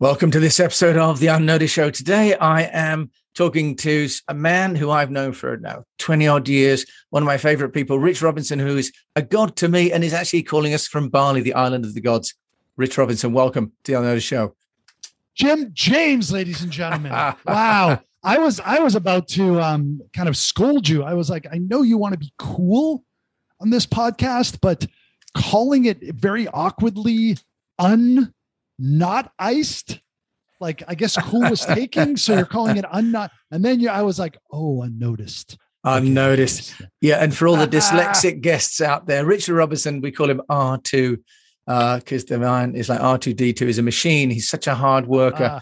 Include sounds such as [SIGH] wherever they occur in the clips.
Welcome to this episode of The Unnoticed Show. Today, I am talking to a man who I've known for now 20 odd years, one of my favorite people, Rich Robinson, who is a god to me and is actually calling us from Bali, the island of the gods. Rich Robinson, welcome to The Unnoticed Show. Jim James, ladies and gentlemen. wow. [LAUGHS] I was I was about to um, kind of scold you. I was like, I know you want to be cool on this podcast, but calling it very awkwardly un not iced. Like I guess cool was [LAUGHS] taking, so you're calling it unnot. And then you, I was like, oh, unnoticed. Unnoticed. Yeah, and for all the [LAUGHS] dyslexic guests out there, Richard Robinson, we call him R2 because uh, the man is like R2D2 is a machine. He's such a hard worker. Uh,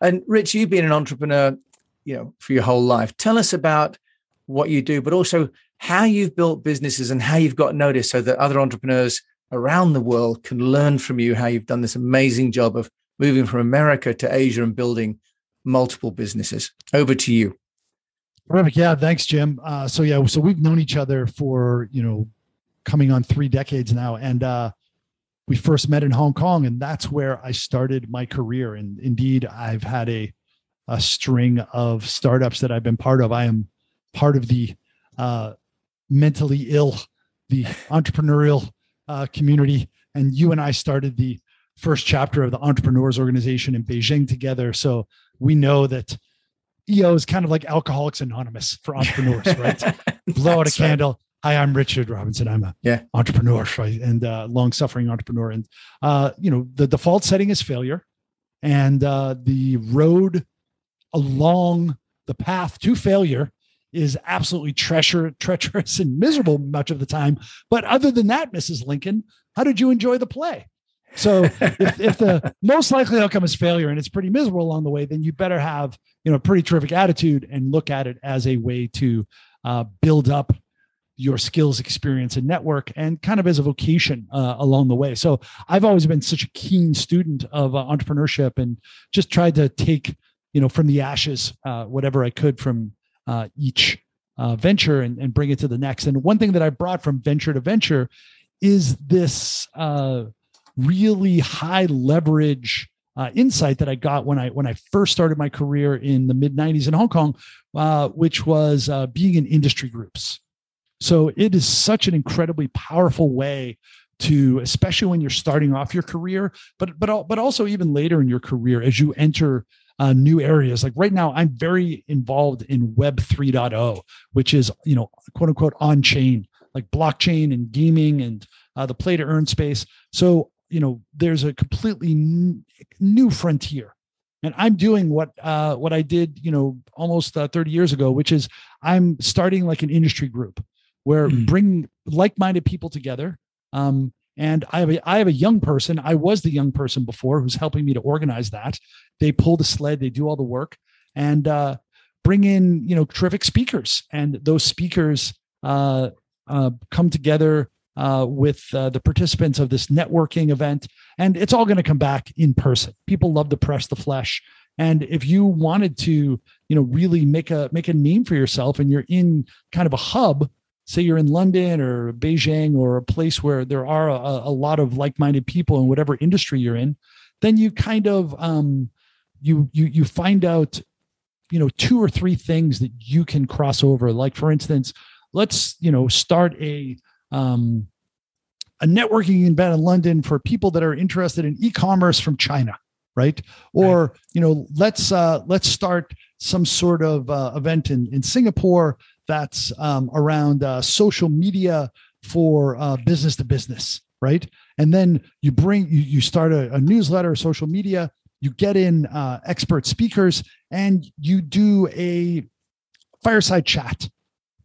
and Rich, you've been an entrepreneur, you know, for your whole life. Tell us about what you do, but also how you've built businesses and how you've got noticed so that other entrepreneurs around the world can learn from you how you've done this amazing job of moving from America to Asia and building multiple businesses. Over to you. Perfect. Yeah. Thanks, Jim. Uh, so yeah, so we've known each other for you know coming on three decades now, and uh, we first met in Hong Kong, and that's where I started my career. And indeed, I've had a a string of startups that I've been part of. I am part of the uh, mentally ill, the [LAUGHS] entrepreneurial uh, community. And you and I started the first chapter of the Entrepreneurs Organization in Beijing together. So we know that EO is kind of like Alcoholics Anonymous for entrepreneurs, [LAUGHS] right? Blow out a candle. Right. Hi, I'm Richard Robinson. I'm a yeah. entrepreneur, right? And uh, long-suffering entrepreneur. And uh, you know, the default setting is failure, and uh, the road along the path to failure is absolutely treacher, [LAUGHS] treacherous and miserable much of the time. But other than that, Mrs. Lincoln, how did you enjoy the play? So [LAUGHS] if, if the most likely outcome is failure and it's pretty miserable along the way, then you better have you know a pretty terrific attitude and look at it as a way to uh, build up your skills, experience, and network, and kind of as a vocation uh, along the way. So I've always been such a keen student of uh, entrepreneurship and just tried to take you know from the ashes uh, whatever I could from uh, each uh, venture and, and bring it to the next. And one thing that I brought from venture to venture is this uh, really high leverage uh, insight that I got when I when I first started my career in the mid '90s in Hong Kong, uh, which was uh, being in industry groups. So it is such an incredibly powerful way to, especially when you're starting off your career, but but but also even later in your career as you enter uh, new areas. Like right now, I'm very involved in Web 3.0, which is you know quote unquote on chain, like blockchain and gaming and uh, the play to earn space. So you know there's a completely n- new frontier and i'm doing what uh, what i did you know almost uh, 30 years ago which is i'm starting like an industry group where mm-hmm. bring like-minded people together um, and I have a I have a young person. I was the young person before who's helping me to organize that. They pull the sled, they do all the work, and uh, bring in you know terrific speakers. And those speakers uh, uh, come together uh, with uh, the participants of this networking event, and it's all going to come back in person. People love to press the flesh. And if you wanted to, you know, really make a make a name for yourself, and you're in kind of a hub say you're in London or Beijing or a place where there are a, a lot of like-minded people in whatever industry you're in, then you kind of um, you you you find out you know two or three things that you can cross over. Like for instance, let's you know start a um, a networking event in London for people that are interested in e-commerce from China, right? Or right. you know let's uh, let's start some sort of uh, event in in Singapore that's um, around uh, social media for uh, business to business, right? And then you bring you, you start a, a newsletter, social media. You get in uh, expert speakers, and you do a fireside chat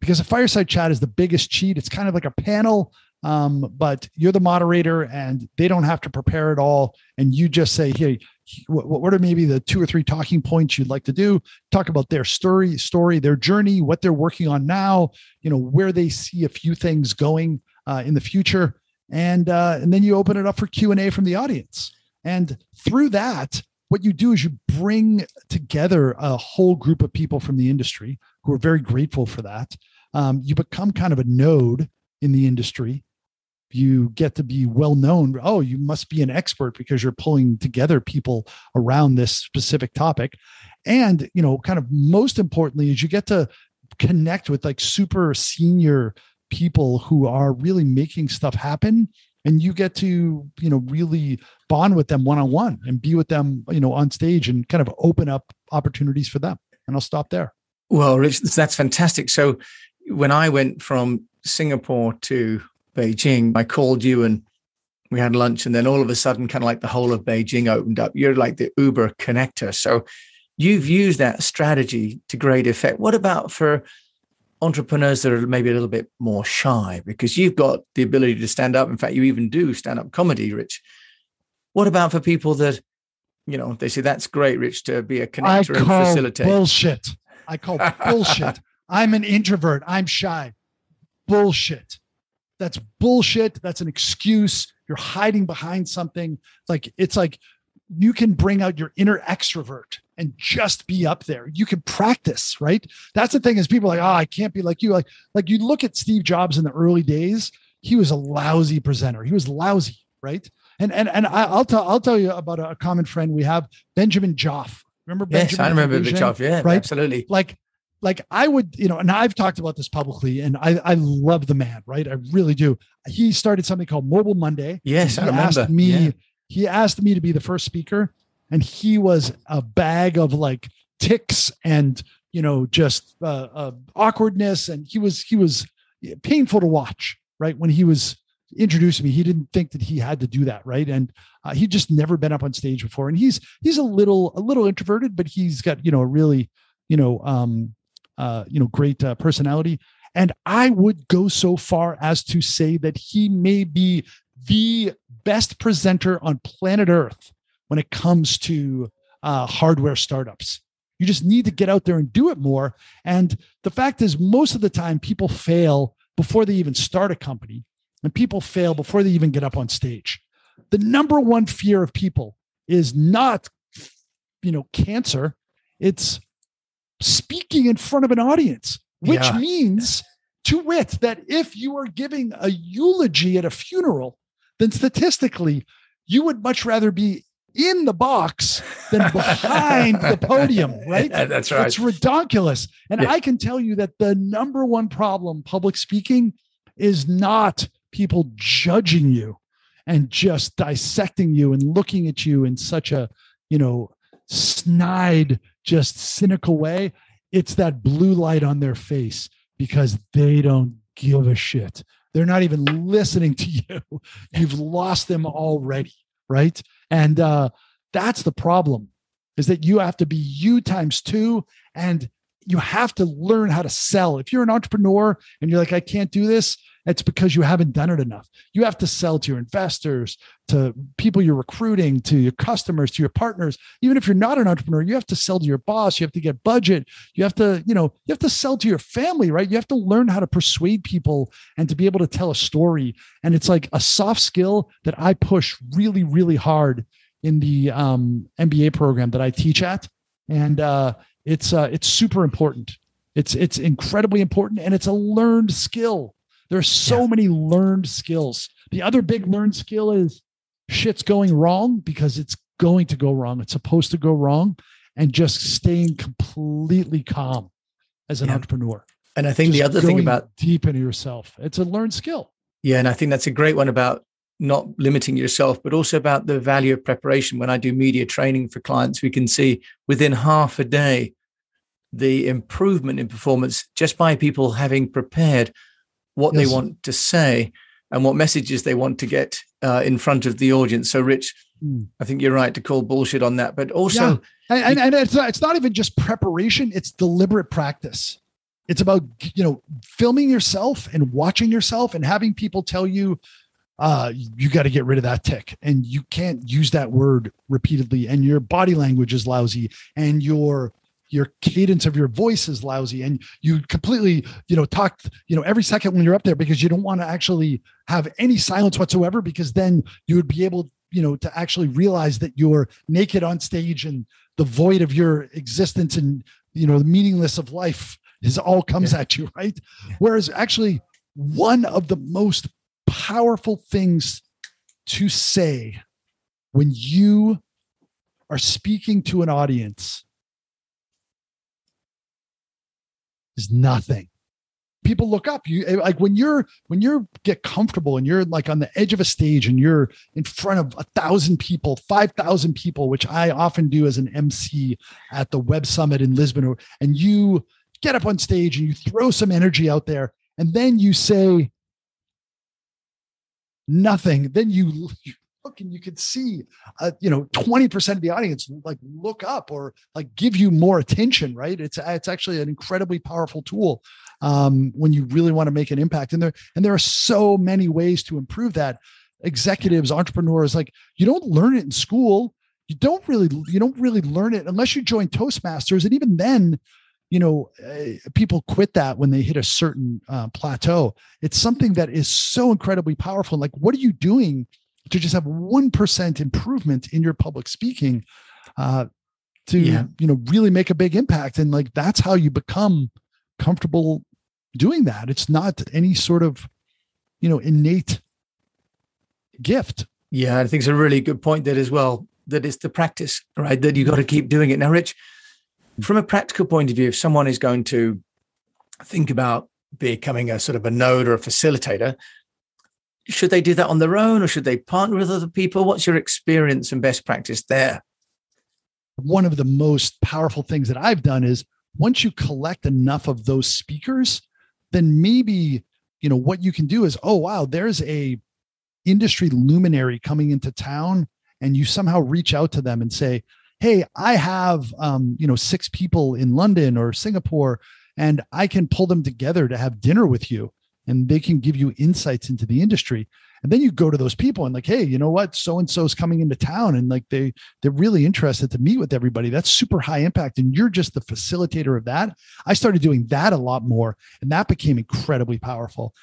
because a fireside chat is the biggest cheat. It's kind of like a panel um, but you're the moderator and they don't have to prepare at all. And you just say hey what, are maybe the two or three talking points you'd like to do? Talk about their story story their journey what they're working on now you know where they see a few things going uh, in the future. And uh, and then you open it up for q&a from the audience. And through that what you do is you bring together a whole group of people from the industry who are very grateful for that. Um, you become kind of a node in the industry you get to be well known oh you must be an expert because you're pulling together people around this specific topic. And you know kind of most importantly is you get to connect with like super senior people who are really making stuff happen. And you get to you know really bond with them one on one and be with them you know on stage and kind of open up opportunities for them. And i'll stop there. Well rich that's fantastic. So when i went from singapore to beijing i called you and we had lunch and then all of a sudden kind of like the whole of beijing opened up you're like the uber connector so you've used that strategy to great effect what about for entrepreneurs that are maybe a little bit more shy because you've got the ability to stand up. In fact, you even do stand up comedy, Rich. What about for people that, you know, they say that's great, Rich, to be a connector and facilitator? Bullshit. I call [LAUGHS] bullshit. I'm an introvert. I'm shy. Bullshit. That's bullshit. That's an excuse. You're hiding behind something. Like it's like you can bring out your inner extrovert and just be up there. You can practice, right? That's the thing is people like, oh, I can't be like you. Like, like you look at Steve Jobs in the early days, he was a lousy presenter. He was lousy, right? And and and I, will tell I'll tell you about a, common friend we have, Benjamin Joffe. Remember Benjamin? Yes, I remember Benjamin Joffe. Yeah, right. Absolutely. Like like I would, you know, and I've talked about this publicly, and I I love the man, right? I really do. He started something called Mobile Monday. Yes, I remember. Asked me. Yeah he asked me to be the first speaker and he was a bag of like ticks and you know just uh, uh, awkwardness and he was he was painful to watch right when he was introducing me he didn't think that he had to do that right and uh, he just never been up on stage before and he's he's a little a little introverted but he's got you know a really you know um uh you know great uh, personality and i would go so far as to say that he may be the best presenter on planet Earth when it comes to uh, hardware startups. You just need to get out there and do it more. And the fact is, most of the time, people fail before they even start a company, and people fail before they even get up on stage. The number one fear of people is not, you know, cancer. It's speaking in front of an audience, which yeah. means, to wit, that if you are giving a eulogy at a funeral, then statistically, you would much rather be in the box than [LAUGHS] behind the podium, right? Yeah, that's right. It's ridiculous. And yeah. I can tell you that the number one problem public speaking is not people judging you and just dissecting you and looking at you in such a, you know, snide, just cynical way. It's that blue light on their face because they don't give a shit. They're not even listening to [LAUGHS] you. You've lost them already, right? And uh, that's the problem is that you have to be you times two and you have to learn how to sell. If you're an entrepreneur and you're like, I can't do this, it's because you haven't done it enough. You have to sell to your investors, to people you're recruiting, to your customers, to your partners. Even if you're not an entrepreneur, you have to sell to your boss. You have to get budget. You have to, you know, you have to sell to your family, right? You have to learn how to persuade people and to be able to tell a story. And it's like a soft skill that I push really, really hard in the um, MBA program that I teach at. And uh, it's uh, it's super important. It's it's incredibly important, and it's a learned skill there's so yeah. many learned skills. The other big learned skill is shit's going wrong because it's going to go wrong. It's supposed to go wrong. And just staying completely calm as an yeah. entrepreneur. And I think just the other thing about deep into yourself, it's a learned skill. Yeah. And I think that's a great one about not limiting yourself, but also about the value of preparation. When I do media training for clients, we can see within half a day the improvement in performance just by people having prepared what yes. they want to say and what messages they want to get uh, in front of the audience. So, Rich, mm. I think you're right to call bullshit on that, but also, yeah. and, and, it's not, it's not even just preparation; it's deliberate practice. It's about you know filming yourself and watching yourself and having people tell you uh, you got to get rid of that tick and you can't use that word repeatedly and your body language is lousy and your your cadence of your voice is lousy and you completely you know talk you know every second when you're up there because you don't want to actually have any silence whatsoever because then you would be able you know to actually realize that you're naked on stage and the void of your existence and you know the meaningless of life is all comes yeah. at you right yeah. whereas actually one of the most powerful things to say when you are speaking to an audience is nothing. People look up you eh, like when you're when you're get comfortable and you're like on the edge of a stage and you're in front of a thousand people five thousand people which i often do as an mc at the web summit in lisbon and you get up on stage and you throw some energy out there and then you say nothing then you, you look and you could see uh, you know 20% of the audience like look up or like give you more attention right? It's it's actually an incredibly powerful tool um, when you really want to make an impact. And there and there are so many ways to improve that. Executives entrepreneurs like you don't learn it in school. You don't really you don't really learn it unless you join toastmasters. And even then you know uh, people quit that when they hit a certain uh, plateau. It's something that is so incredibly powerful. Like what are you doing to just have 1% improvement in your public speaking uh, to yeah. you know really make a big impact. And like that's how you become comfortable doing that. It's not any sort of you know innate gift. Yeah i think it's a really good point there as well that it's the practice right that you got to keep doing it. Now rich from a practical point of view if someone is going to think about becoming a sort of a node or a facilitator should they do that on their own or should they partner with other people? What's your experience and best practice there? One of the most powerful things that I've done is once you collect enough of those speakers, then maybe you know what you can do is oh wow there's a industry luminary coming into town and you somehow reach out to them and say hey i have um, you know six people in london or singapore and i can pull them together to have dinner with you and they can give you insights into the industry. And then you go to those people and like hey you know what? So and so is coming into town and like they they're really interested to meet with everybody. That's super high impact and you're just the facilitator of that. I started doing that a lot more and that became incredibly powerful.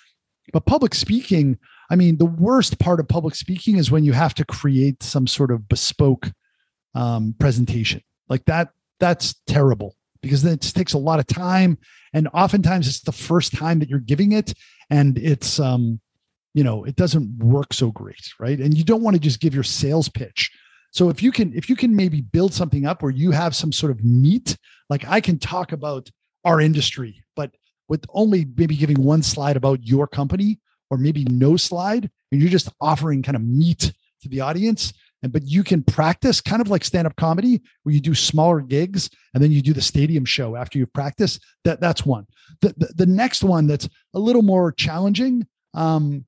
But public speaking i mean the worst part of public speaking is when you have to create some sort of bespoke um, presentation. Like that that's terrible because it takes a lot of time. And oftentimes it's the first time that you're giving it and it's um you know it doesn't work so great right? And you don't want to just give your sales pitch. So if you can if you can maybe build something up where you have some sort of meat like i can talk about our industry but with only maybe giving one slide about your company or maybe no slide and you're just offering kind of meat to the audience and but you can practice kind of like stand-up comedy where you do smaller gigs and then you do the stadium show after you've practiced. That that's one. The, the, the next one that's a little more challenging um,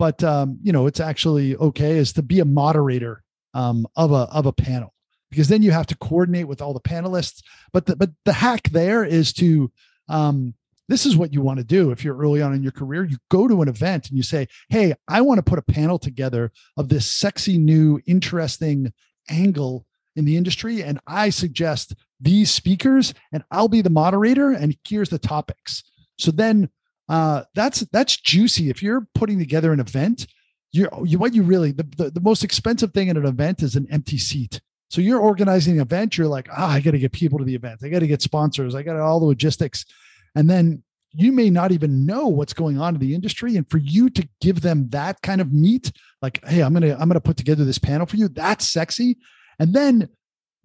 but um, you know it's actually okay is to be a moderator um, of a of a panel. Because then you have to coordinate with all the panelists. But the, but the hack there is to um, this is what you want to do if you're early on in your career. You go to an event and you say, Hey, I want to put a panel together of this sexy, new, interesting angle in the industry. And I suggest these speakers, and I'll be the moderator. And here's the topics. So then uh, that's that's juicy. If you're putting together an event, you you what you really the, the, the most expensive thing in an event is an empty seat. So you're organizing an event, you're like, ah, I got to get people to the event. I got to get sponsors. I got all the logistics. And then you may not even know what's going on in the industry. And for you to give them that kind of meat, like, hey, I'm gonna, I'm gonna put together this panel for you, that's sexy. And then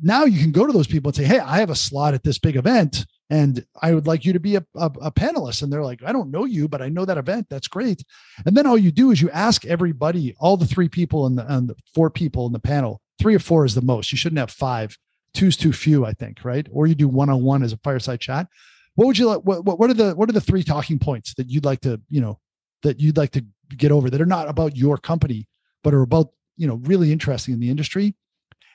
now you can go to those people and say, Hey, I have a slot at this big event and I would like you to be a, a, a, panelist. And they're like, I don't know you, but I know that event. That's great. And then all you do is you ask everybody, all the three people and the, and the four people in the panel, three or four is the most. You shouldn't have five. Two's too few, I think, right? Or you do one on one as a fireside chat what would you like what, what are the what are the three talking points that you'd like to you know that you'd like to get over that are not about your company but are about you know really interesting in the industry?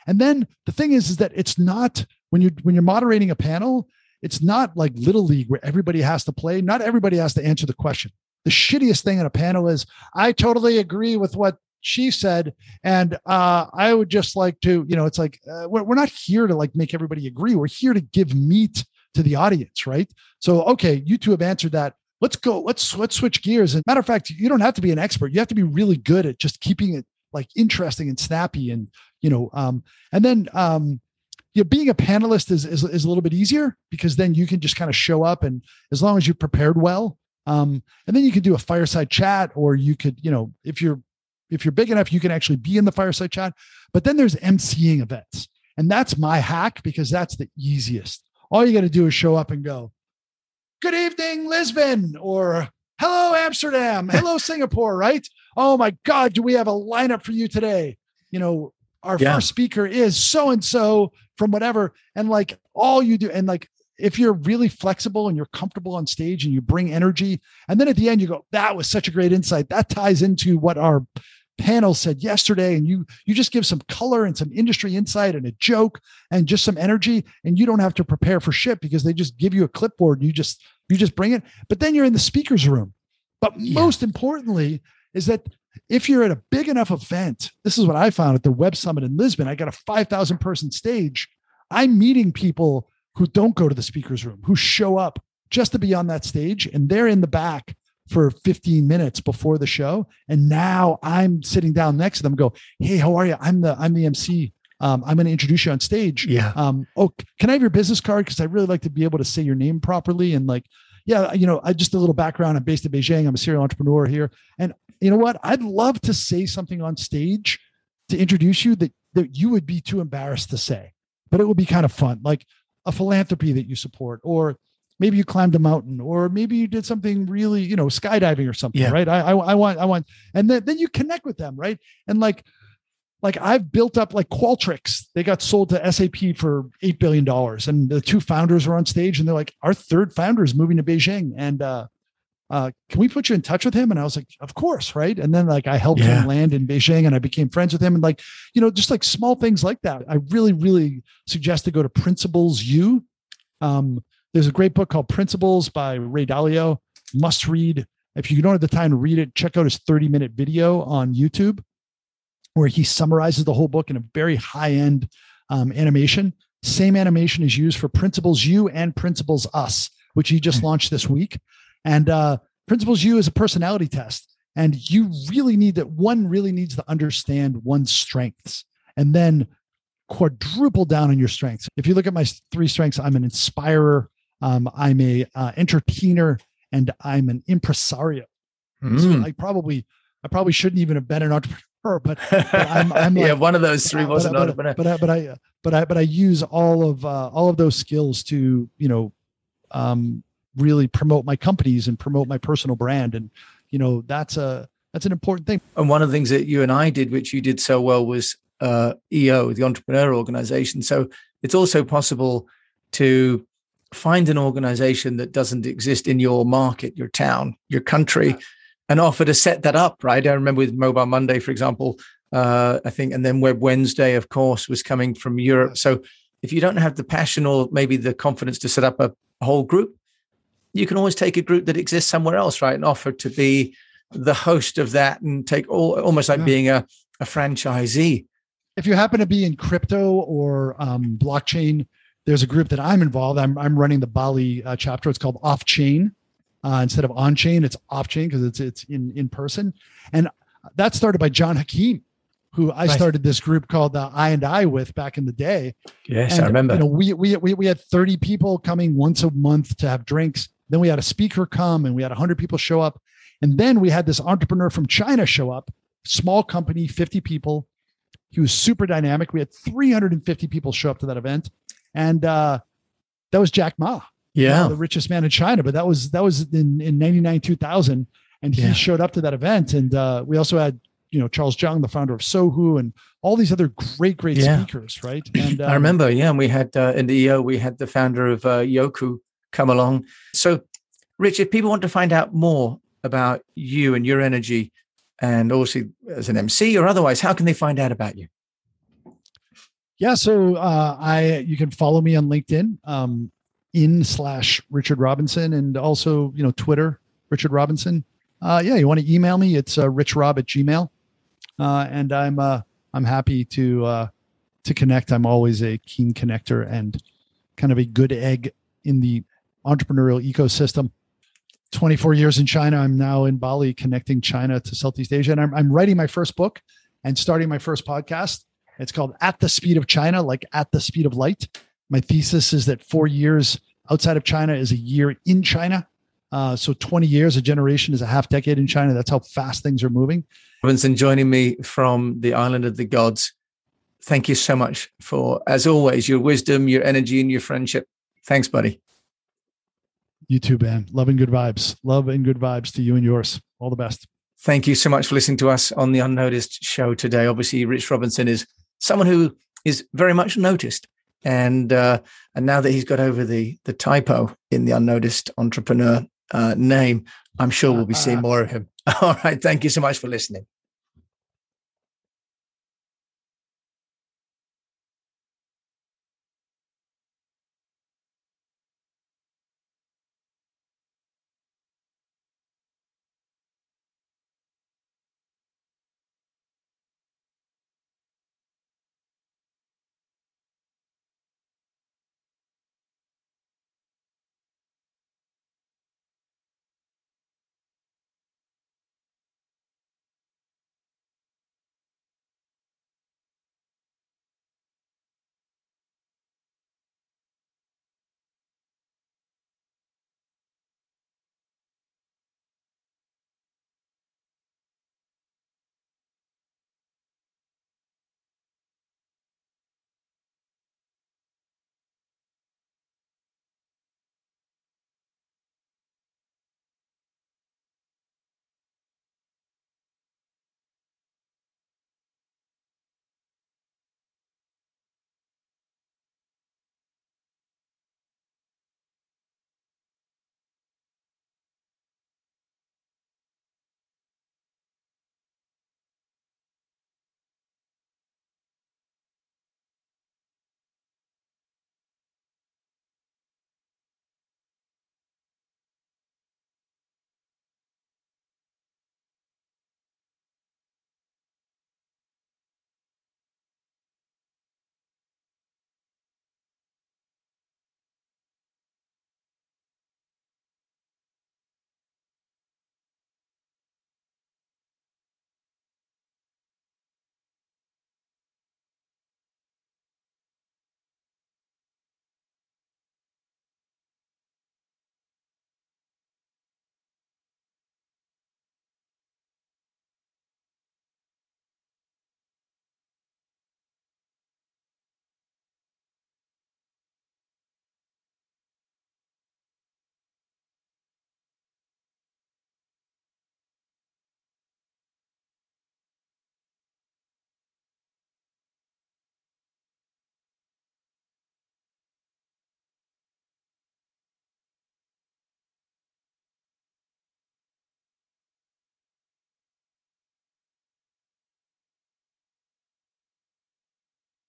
And then the thing is is that it's not when you're when you're moderating a panel it's not like little league where everybody has to play. Not everybody has to answer the question. The shittiest thing in a panel is i totally agree with what she said and uh, i would just like to you know it's like uh, we're, we're not here to like make everybody agree. We're here to give meat to the audience, right? So, okay, you two have answered that. Let's go. Let's let's switch gears. And matter of fact, you don't have to be an expert. You have to be really good at just keeping it like interesting and snappy, and you know, um, and then um, you know, being a panelist is, is is a little bit easier because then you can just kind of show up, and as long as you prepared well, Um, and then you can do a fireside chat, or you could, you know, if you're if you're big enough, you can actually be in the fireside chat. But then there's emceeing events. And that's my hack because that's the easiest. All you got to do is show up and go, Good evening, Lisbon, or Hello, Amsterdam. [LAUGHS] Hello, Singapore, right? Oh my God, do we have a lineup for you today? You know, our yeah. first speaker is so and so from whatever. And like all you do, and like if you're really flexible and you're comfortable on stage and you bring energy, and then at the end you go, that was such a great insight. That ties into what our panel said yesterday and you you just give some color and some industry insight and a joke and just some energy and you don't have to prepare for shit because they just give you a clipboard and you just you just bring it but then you're in the speakers room but yeah. most importantly is that if you're at a big enough event this is what i found at the web summit in lisbon i got a 5000 person stage i'm meeting people who don't go to the speakers room who show up just to be on that stage and they're in the back for 15 minutes before the show and now i'm sitting down next to them go hey how are you? I'm the i'm the mc um, i'm going to introduce you on stage. Yeah. Um, oh can i have your business card? Because i really like to be able to say your name properly and like yeah you know I, just a little background i'm based in beijing i'm a serial entrepreneur here and you know what? I'd love to say something on stage to introduce you that that you would be too embarrassed to say but it would be kind of fun like a philanthropy that you support or maybe you climbed a mountain or maybe you did something really you know skydiving or something yeah. right I, I, I want i want and then, then you connect with them right and like like i've built up like qualtrics they got sold to sap for $8 billion and the two founders were on stage and they're like our third founder is moving to beijing and uh uh, can we put you in touch with him? And I was like, of course, right. And then like I helped yeah. him land in Beijing and I became friends with him. And like, you know, just like small things like that. I really, really suggest to go to Principles You. Um, there's a great book called Principles by Ray Dalio. Must read. If you don't have the time to read it, check out his 30 minute video on YouTube where he summarizes the whole book in a very high end um, animation. Same animation is used for Principles You and Principles Us, which he just hmm. launched this week. And uh, Principles You is a personality test. And you really need that. One really needs to understand one's strengths and then quadruple down on your strengths. If you look at my three strengths, I'm an inspirer, um, I'm a uh, entertainer and I'm an impresario. Mm. So I probably I probably shouldn't even have been an [LAUGHS] entrepreneur, but, but I'm, [LAUGHS] I'm yeah, one of those three was an entrepreneur. But, but, but, I but I but I use all of uh, all of those skills to you know um, really promote my companies and promote my personal brand, and you know that's a that's an important thing. And one of the things that you and I did, which you did so well, was uh, EO, the Entrepreneur Organization. So it's also possible to find an organization that doesn't exist in your market, your town, your country, and offer to set that up, right? I remember with Mobile Monday, for example, uh, I think, and then Web Wednesday, of course, was coming from Europe. So if you don't have the passion or maybe the confidence to set up a, whole group, you can always take a group that exists somewhere else, right? And offer to be the host of that and take all almost like yeah. being a, a franchisee. If you happen to be in crypto or um, blockchain, there's a group that I'm involved. I'm I'm running the Bali uh, chapter. It's called Off Chain. Uh, instead of on chain, it's off chain because it's it's in in person. And that started by John Hakim, who I started this group called uh, I and I with back in the day. Yes, and, I remember. You know, we, we we we had 30 people coming once a month to have drinks. Then we had a speaker come, and we had 100 people show up. And then we had this entrepreneur from China show up, small company, 50 people. He was super dynamic. We had 350 people show up to that event and uh, that was Jack Ma. Yeah, the richest man in China. But that was that was in in ninety nine two thousand, and he yeah. showed up to that event. And uh, we also had you know Charles Zhang, the founder of Sohu, and all these other great great yeah. speakers, right? And um, I remember, yeah, and we had uh, in the EO we had the founder of uh, Youku come along. So, Rich, if people want to find out more about you and your energy, and also as an MC or otherwise, how can they find out about you? Yeah, so uh, I you can follow me on LinkedIn, um, in slash Richard Robinson, and also you know Twitter, Richard Robinson. Uh, yeah, you want to email me? It's uh, richrob at gmail, uh, and I'm uh, I'm happy to uh, to connect. I'm always a keen connector and kind of a good egg in the entrepreneurial ecosystem. 24 years in China. I'm now in Bali, connecting China to Southeast Asia, and I'm, I'm writing my first book and starting my first podcast it's called At the Speed of China, like at the speed of light. My thesis is that four years outside of China is a year in China. Uh, so 20 years, a generation is a half decade in China. That's how fast things are moving. Robinson joining me from the island of the gods. Thank you so much for, as always, your wisdom, your energy, and your friendship. Thanks, buddy. You too, Ben. Love and good vibes. Love and good vibes to you and yours. All the best. Thank you so much for listening to us on the Unnoticed show today. Obviously, Rich Robinson is someone who is very much noticed. And uh, and now that he's got over the the typo in the unnoticed entrepreneur uh, name, I'm sure we'll be seeing more of him. [LAUGHS] All right. Thank you so much for listening.